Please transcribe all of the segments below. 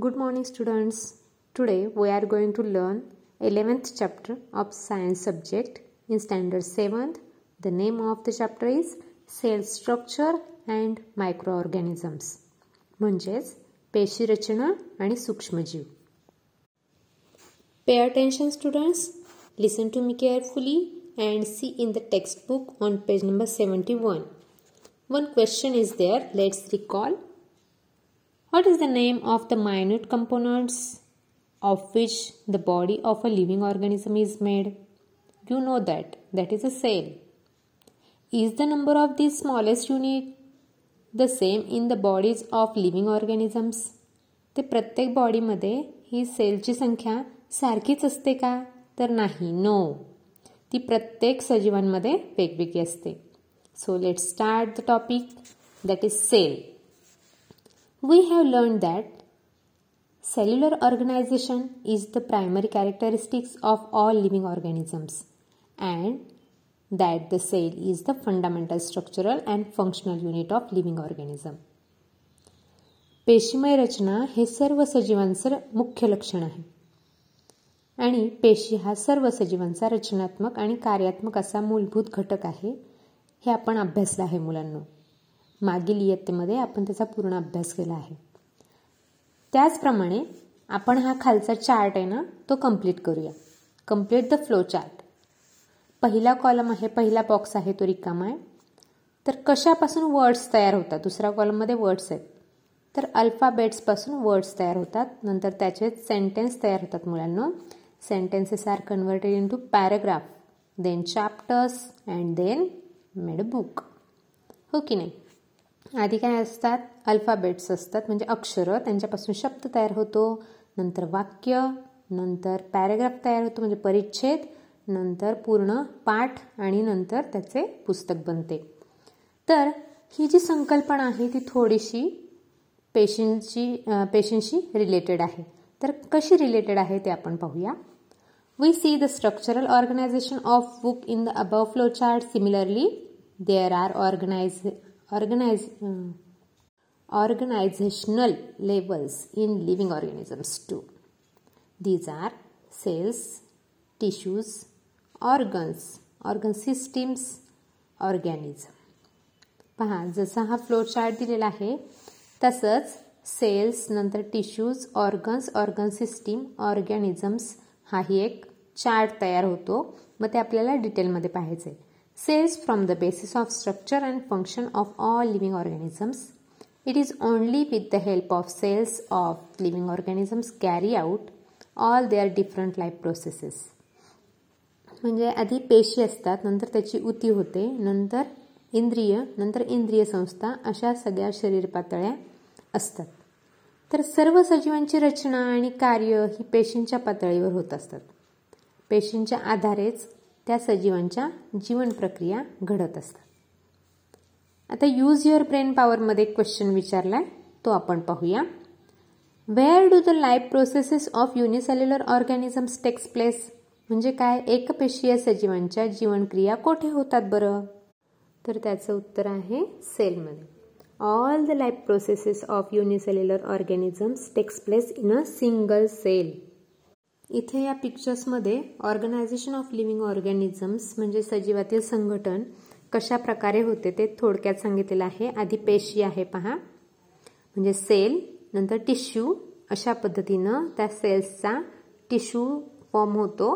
Good morning, students. Today we are going to learn 11th chapter of science subject in standard 7th. The name of the chapter is cell structure and microorganisms. म्हणजेच पेशी रचना आणि सूक्ष्मजीव Pay attention students. Listen to me carefully and see in the textbook on page number 71. One question is there. Let's recall. What is the name of the minute components of which the body of a living organism is made? You know that. That is a cell. Is the number of these smallest unit the same in the bodies of living organisms? ते प्रत्येक बॉडीमध्ये ही सेलची संख्या सारखीच असते का तर नाही नो ती प्रत्येक सजीवांमध्ये वेगवेगळी असते so let start the topic that is cell we have learn that cellular organization is the primary characteristics of all living organisms and that the cell is the fundamental structural and functional unit of living organism पेशीमय रचना हे सर्व सजीवांचं मुख्य लक्षण आहे आणि पेशी हा सर्व सजीवांचा रचनात्मक आणि कार्यात्मक असा मूलभूत घटक आहे हे आपण अभ्यासलं आहे मुलांना मागील इयत्तेमध्ये आपण त्याचा पूर्ण अभ्यास केला आहे. त्याचप्रमाणे आपण हा खालचा चार्ट आहे ना तो कंप्लीट करूया. कंप्लीट द फ्लो चार्ट पहिला कॉलम आहे पहिला बॉक्स आहे तो रिकामा आहे. तर कशापासून वर्ड्स तयार होतात? दुसऱ्या कॉलममध्ये वर्ड्स आहेत. तर अल्फाबेट्सपासून वर्ड्स तयार होतात. नंतर त्याचे सेंटेन्स तयार होतात मुलांना. Sentences are converted into paragraph then chapters and then made book हो की नाही? आधी काय असतात? अल्फाबेट्स असतात म्हणजे अक्षरं. त्यांच्यापासून शब्द तयार होतो नंतर वाक्य नंतर पॅराग्राफ तयार होतो म्हणजे परिच्छेद नंतर पूर्ण पाठ आणि नंतर त्याचे पुस्तक बनते. तर ही जी संकल्पना आहे ती थोडीशी पेशंटची पेशंटशी रिलेटेड आहे. तर कशी रिलेटेड आहे ते आपण पाहूया. We see the structural organization of book in the above flow chart similarly there are organize organize organizational mm, organizational levels in living organisms too. These are cells, tissues, organs, organ systems, organism. पहा जसा हा flow chart दिलेला आहे तसंच cells नंतर tissues organs organ system organisms हाही एक chart तयार होतो मग ते आपल्याला डिटेलमध्ये पाहायचं आहे cells from the basis of structure and function of all living organisms It is only with the help of cells of living organisms carry out all their different life processes. म्हणजे आधी पेशी असतात नंतर त्याची उती होते नंतर इंद्रिय नंतर इंद्रिय संस्था अशा सगळ्या शरीर पातळ्या असतात तर सर्व सजीवांची रचना आणि कार्य ही पेशींच्या पातळीवर होत असतात पेशींच्या आधारेच त्या सजीवांच्या जीवन प्रक्रिया घडत असतात. आता यूज युअर ब्रेन पॉवरमध्ये एक क्वेश्चन विचारलाय तो आपण पाहूया. Where do the life processes of unicellular organisms takes place म्हणजे काय? एकपेशीय सजीवांच्या जीवनक्रिया कोठे होतात बरं? तर त्याचं उत्तर आहे सेलमध्ये all the life processes of unicellular organisms takes place in a single cell इथे या पिक्चर्समध्ये ऑर्गनायझेशन ऑफ लिव्हिंग ऑर्गॅनिझम्स म्हणजे सजीवातील संघटन कशा प्रकारे होते ते थोडक्यात सांगितलेलं आहे. आधी पेशी आहे पहा. म्हणजे सेल नंतर टिश्यू अशा पद्धतीनं त्या सेल्सचा टिश्यू फॉर्म होतो.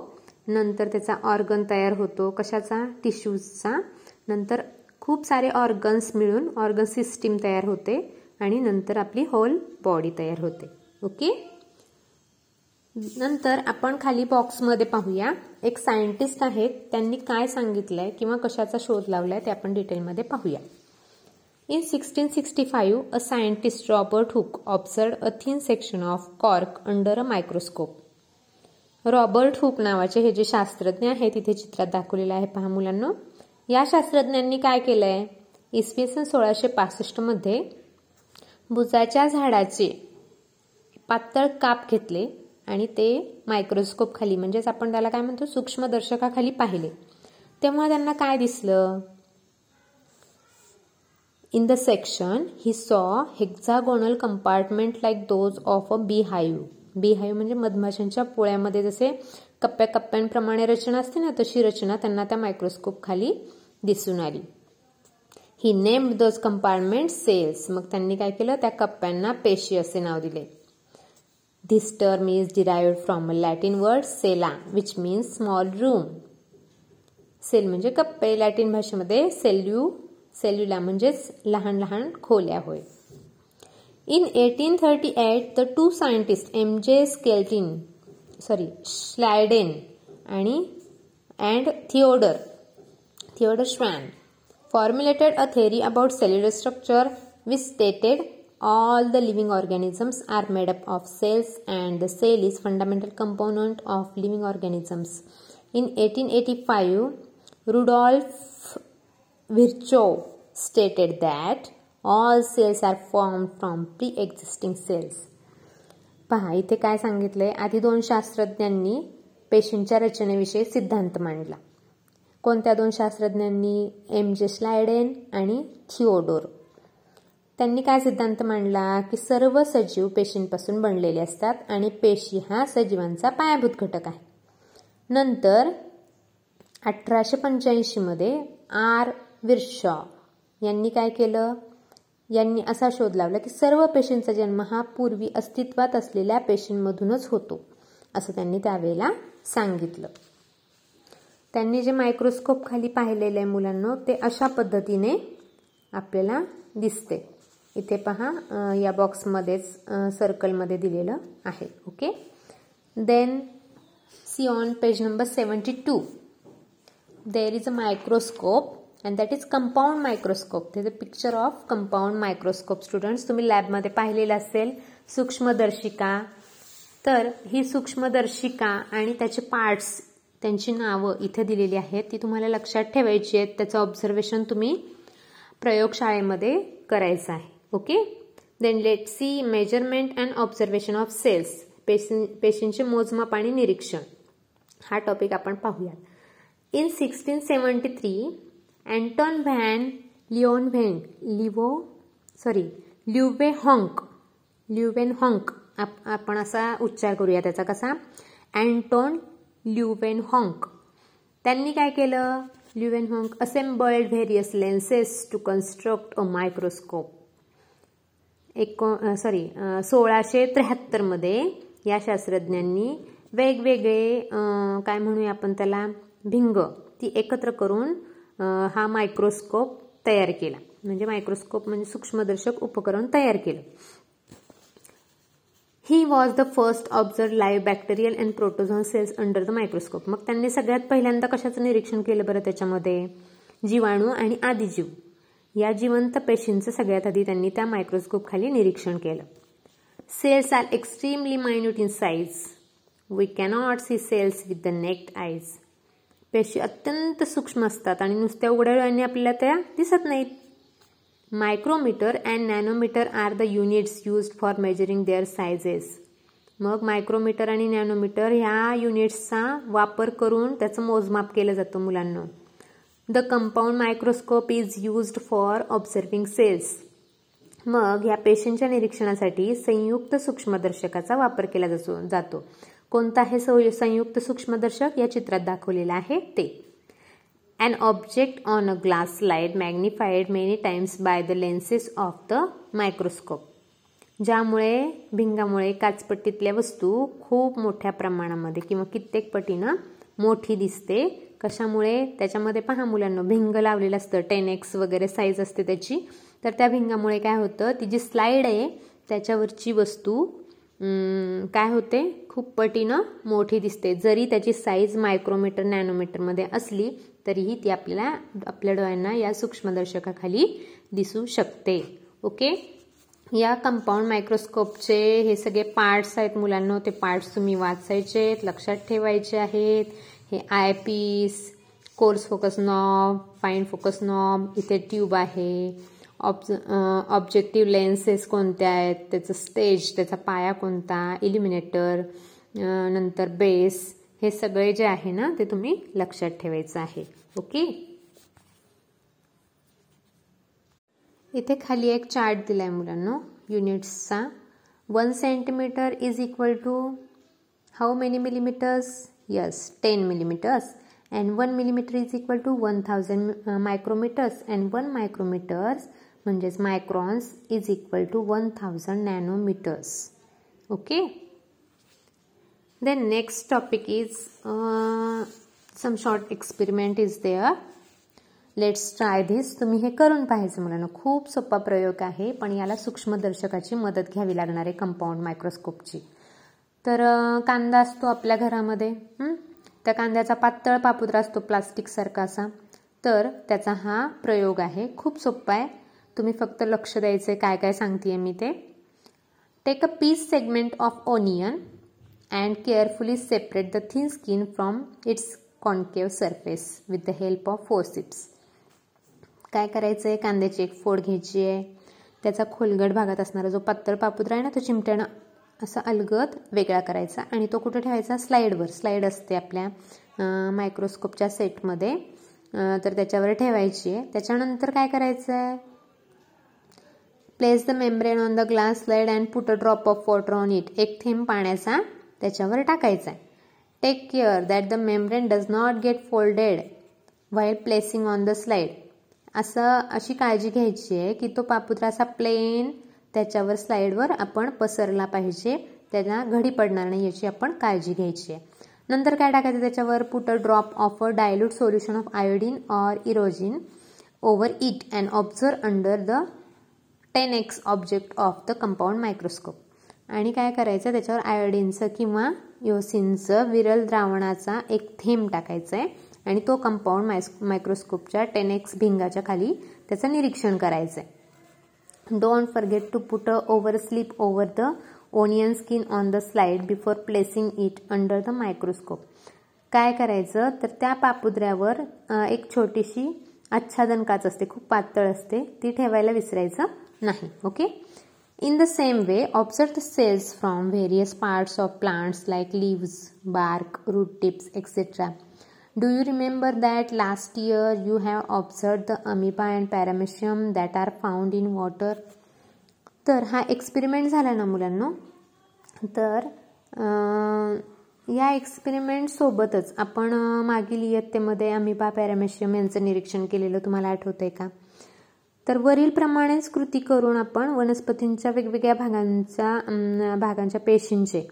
नंतर त्याचा ऑर्गन तयार होतो कशाचा? टिश्यूजचा नंतर खूप सारे ऑर्गन्स मिळून ऑर्गन सिस्टीम तयार होते आणि नंतर आपली होल बॉडी तयार होते. ओके नंतर आपण खाली बॉक्समध्ये पाहूया. एक सायंटिस्ट आहेत त्यांनी काय सांगितलंय किंवा कशाचा शोध लावलाय ते आपण डिटेलमध्ये पाहूया. In sixteen sixty five a scientist Robert Hooke observe a thin section of cork under a microscope Robert Hooke नावाचे हे जे शास्त्रज्ञ आहेत तिथे चित्रात दाखवलेलं आहे पहा मुलांना. या शास्त्रज्ञांनी काय केलंय? इसवी सन सोळाशे पासष्टमध्ये भुजाच्या बुजाच्या झाडाचे पातळ काप घेतले. आणि ते मायक्रोस्कोपखाली म्हणजेच आपण त्याला काय म्हणतो सूक्ष्मदर्शकाखाली पाहिले. तेव्हा त्यांना काय दिसलं? In the section, he saw hexagonal compartment like those of a beehive. beehive म्हणजे मधमाशांच्या पोळ्यामध्ये जसे कप्प्या कप्प्यांप्रमाणे रचना असते ना तशी रचना त्यांना त्या मायक्रोस्कोप खाली दिसून आली. He named those compartment cells मग त्यांनी काय केलं? त्या कप्प्यांना पेशी असे नाव दिले. This term is derived from a Latin word cella which means small room cell म्हणजे कप्पे. लॅटिन भाषेमध्ये सेल्यू सेल्युला म्हणजेच लहान लहान खोल्या होय. In eighteen thirty eight the two scientist M J स्केल्टिन sorry Schleiden आणि and Theodor Theodor Schwann formulated a theory about cellular structure which stated all the living organisms are made up of cells and the cell is fundamental component of living organisms. In 1885, Rudolf Virchow stated that all cells are formed from pre-existing cells. पहा इथे काय सांगितलंय आधी दोन शास्त्रज्ञांनी पेशींच्या रचनेविषयी सिद्धांत मांडला कोणत्या दोन शास्त्रज्ञांनी एम जे स्लायडेन आणि थिओडोर त्यांनी काय सिद्धांत मांडला? की सर्व सजीव पेशींपासून बनलेले असतात आणि पेशी हा सजीवांचा पायाभूत घटक आहे. नंतर अठराशे पंच्याऐंशीमध्ये आर. विरशॉ यांनी काय केलं? यांनी असा शोध लावला की सर्व पेशींचा जन्म हा पूर्वी अस्तित्वात असलेल्या पेशींमधूनच होतो असं त्यांनी त्यावेळेला सांगितलं. त्यांनी जे मायक्रोस्कोप खाली पाहिलेलं आहे मुलांना ते अशा पद्धतीने आपल्याला दिसते. इथे पहा या बॉक्समध्येच सर्कलमध्ये दिलेलं आहे okay then see on page number seventy two there is a microscope and that is compound microscope ते a picture of compound microscope students तुम्ही लॅबमध्ये पाहिलेलं असेल सूक्ष्मदर्शिका. तर ही सूक्ष्मदर्शिका आणि त्याचे पार्ट्स त्यांची नावं इथे दिलेली आहेत ती तुम्हाला लक्षात ठेवायची आहेत. त्याचं ऑब्झर्वेशन तुम्ही प्रयोगशाळेमध्ये करायचं आहे. Okay then let see measurement and observation of cells patient पेशंटचे मोजमाप आणि निरीक्षण. हा टॉपिक आपण पाहूयात. In sixteen seventy three Anton van लिओन व्हेन लिवो sorry Leeuwenhoek Leeuwenhoek आपण असा उच्चार करूया त्याचा कसा? अँटॉन ल्युवेन हॉंक त्यांनी काय केलं? Leeuwenhoek assembled various lenses to construct a microscope echo sorry सोळाशे त्र्याहत्तरमध्ये या शास्त्रज्ञांनी वेगवेगळे काय म्हणूया आपण त्याला भिंग ती एकत्र करून हा मायक्रोस्कोप तयार केला. म्हणजे मायक्रोस्कोप म्हणजे सूक्ष्मदर्शक उपकरण तयार केलं. He was the first observe live bacterial and protozoan cells under the microscope मग त्यांनी सगळ्यात पहिल्यांदा कशाचं निरीक्षण केलं बरं त्याच्यामध्ये? जीवाणू आणि आदिजीव. या जिवंत पेशींचं सगळ्यात आधी त्यांनी त्या मायक्रोस्कोप खाली निरीक्षण केलं. Cells are extremely minute in size we cannot see cells with the naked eyes पेशी अत्यंत सूक्ष्म असतात आणि नुसत्या उघड्या डोळ्यांनी आपल्याला त्या दिसत नाहीत. Micrometre and nanometre are the units use for measuring their sizes मग मायक्रोमीटर आणि नॅनोमीटर ह्या युनिट्सचा वापर करून त्याचं मोजमाप केलं जातं मुलांना. The compound microscope is used for observing cells मग या पेशंटच्या निरीक्षणासाठी संयुक्त सूक्ष्मदर्शकाचा वापर केला जातो कोणता हे संयुक्त सूक्ष्मदर्शक? या चित्रात दाखवलेलं आहे ते. An object on a glass slide magnified many times by the lenses of the microscope. ज्यामुळे भिंगामुळे काचपट्टीतल्या वस्तू खूप मोठ्या प्रमाणामध्ये किंवा कित्येक पटीनं मोठी दिसते कशामुळे? त्याच्यामध्ये पहा मुलांना भिंग लावलेलं असतं टेन एक्स वगैरे साईज असते त्याची. तर त्या भिंगामुळे काय होतं ती जी स्लाईड आहे त्याच्यावरची वस्तू काय होते? खूप पटीनं मोठी दिसते. जरी त्याची साईज मायक्रोमीटर नॅनोमीटरमध्ये असली तरीही ती आपल्याला आपल्या डोळ्यांना या सूक्ष्मदर्शकाखाली दिसू शकते. ओके? या कंपाऊंड मायक्रोस्कोपचे हे सगळे पार्ट्स आहेत मुलांना. ते पार्ट्स तुम्ही वाचायचे आहेत लक्षात ठेवायचे आहेत. हे eyepiece coarse focus knob fine focus knob इथे ट्यूब आहे. ऑब्ज ऑब्जेक्टिव्ह लेन्सेस कोणत्या आहेत? त्याचं स्टेज त्याचा पाया कोणता? इलिमिनेटर नंतर बेस हे सगळे जे आहे ना ते तुम्ही लक्षात ठेवायचं आहे. ओके? इथे खाली एक चार्ट दिला आहे मुलांना युनिट्सचा. One centimetre is equal to how many millimetres? Yes ten millimetres and one millimetre is equal to one thousand micrometres and one micrometres म्हणजेच microns is equal to one thousand nanometres okay then next topic is some short experiment is there let's try this तुम्ही हे करून पाहायचं मुलांना. खूप सोपा प्रयोग आहे पण याला सूक्ष्मदर्शकाची मदत घ्यावी लागणार आहे कंपाऊंड मायक्रोस्कोपची तर कांदा असतो आपल्या घरामध्ये त्या कांद्याचा पातळ पापुद्रा असतो प्लास्टिकसारखा असा. तर त्याचा हा प्रयोग आहे. खूप सोपा आहे. तुम्ही फक्त लक्ष द्यायचं आहे काय काय सांगते मी ते. Take a piece segment of onion and carefully separate the thin skin from its concave surface with the help of forceps काय करायचं आहे कांद्याची एक फोड घ्यायची आहे त्याचा खोलगट भागात असणारा जो पातळ पापुद्रा आहे ना तो चिमट्यानं असा अलगद वेगळा करायचा आणि तो कुठं ठेवायचा? स्लाईडवर स्लाईड असते आपल्या मायक्रोस्कोपच्या सेटमध्ये. तर त्याच्यावर ठेवायची आहे. त्याच्यानंतर काय करायचं आहे place the membrane on the glass slide and put a drop of water on it एक थेंब पाण्याचा त्याच्यावर टाकायचा आहे take care that the membrane does not get folded while placing on the slide असं अशी काळजी घ्यायची आहे की तो पापुत्राचा प्लेन त्याच्यावर स्लाईडवर आपण पसरला पाहिजे. त्याला घडी पडणार नाही याची आपण काळजी घ्यायची आहे. नंतर काय टाकायचं त्याच्यावर? Put a drop of a dilute solution of iodine or eosin over it and observe under the ten X object of the compound microscope आणि काय करायचं? त्याच्यावर आयोडीनचं किंवा योसिनचं विरल द्रावणाचा एक थेंब टाकायचा आहे आणि तो कंपाऊंड मायस मायक्रोस्कोपच्या टेन एक्स भिंगाच्या खाली त्याचं निरीक्षण करायचं आहे don't forget to put a over slip over the onion skin on the slide before placing it under the microscope काय करायचं? तर त्या पापुद्र्यावर एक छोटीशी आच्छादन काच असते खूप पातळ असते ती ठेवायला विसरायचं नाही okay? In the same way observe the cells from various parts of plants like leaves bark root tips etcetera Do you remember that last year you have observed the amoeba and paramecium that are found in water? तर हा experiment झाला ना मुलांना तर या एक्सपेरिमेंटसोबतच आपण मागील इयत्तेमध्ये amoeba paramecium यांचं निरीक्षण केलेलं तुम्हाला आठवतंय का तर वरील प्रमाणेच कृती करून आपण वनस्पतींच्या वेगवेगळ्या भागांच्या भागांच्या पेशींचे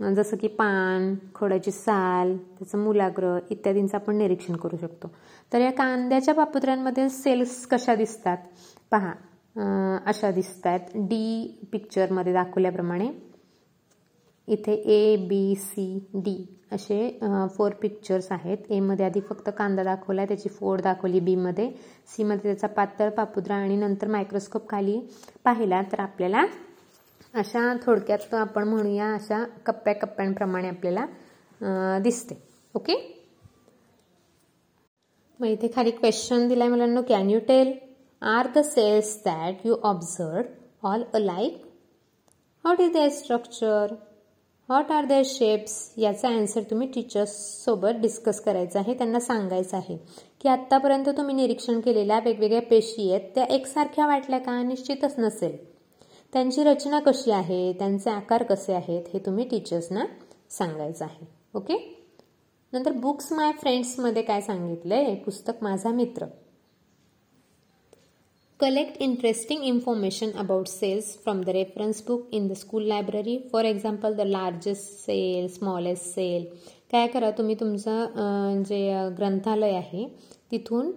जसं की पान खोड्याची साल त्याचं मुलाग्र इत्यादींचं आपण निरीक्षण करू शकतो. तर या कांद्याच्या पापुत्र्यांमध्ये सेल्स कशा दिसतात? पहा अशा दिसत आहेत डी पिक्चरमध्ये दाखवल्याप्रमाणे. इथे ए बी सी डी असे फोर पिक्चर्स आहेत. एमध्ये आधी फक्त कांदा दाखवला आहे त्याची फोड दाखवली बीमध्ये सीमध्ये त्याचा पातळ पापुद्रा आणि नंतर मायक्रोस्कोप खाली पाहिला तर आपल्याला अशा थोडक्यात आपण म्हणूया अशा कप्प्या कप्प्यांप्रमाणे आपल्याला दिसते. ओके? मग इथे खाली क्वेश्चन दिलाय मुलांना can you tell are the cells that you observe all alike what is their structure what are their shapes याचा आन्सर तुम्ही टीचर्ससोबत डिस्कस करायचं आहे त्यांना सांगायचं आहे. की आत्तापर्यंत तुम्ही निरीक्षण केलेल्या वेगवेगळ्या पेशी आहेत त्या एकसारख्या वाटल्या का? निश्चितच नसेल. त्यांची रचना कशी आहे? त्यांचे आकार कसे आहेत? हे तुम्ही टीचर्सना सांगायचं आहे. ओके नंतर बुक्स माय फ्रेंड्समध्ये काय सांगितलंय? पुस्तक माझा मित्र. Collect interesting information about cells from the reference book in the school library for example the largest cell smallest cell काय करा तुम्ही? तुमचं जे ग्रंथालय आहे तिथून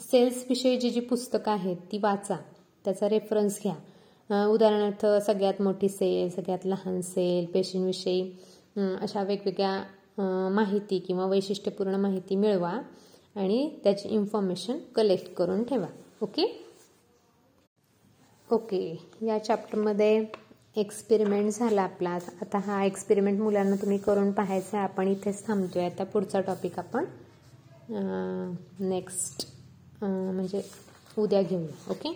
सेल्सविषयी जी जी पुस्तकं आहेत ती वाचा. त्याचा रेफरन्स घ्या. उदाहरणार्थ सगळ्यात मोठी सेल सगळ्यात लहान सेल पेशींविषयी अशा वेगवेगळ्या माहिती किंवा वैशिष्ट्यपूर्ण माहिती मिळवा आणि त्याची इन्फॉर्मेशन कलेक्ट करून ठेवा. ओके ओके या चॅप्टरमध्ये एक्सपेरिमेंट झाला आपला. आता हा एक्सपेरिमेंट मुलांना तुम्ही करून पाहायचा आहे. आपण इथेच थांबतोय. आता पुढचा टॉपिक आपण नेक्स्ट म्हणजे उद्या घेऊया. ओके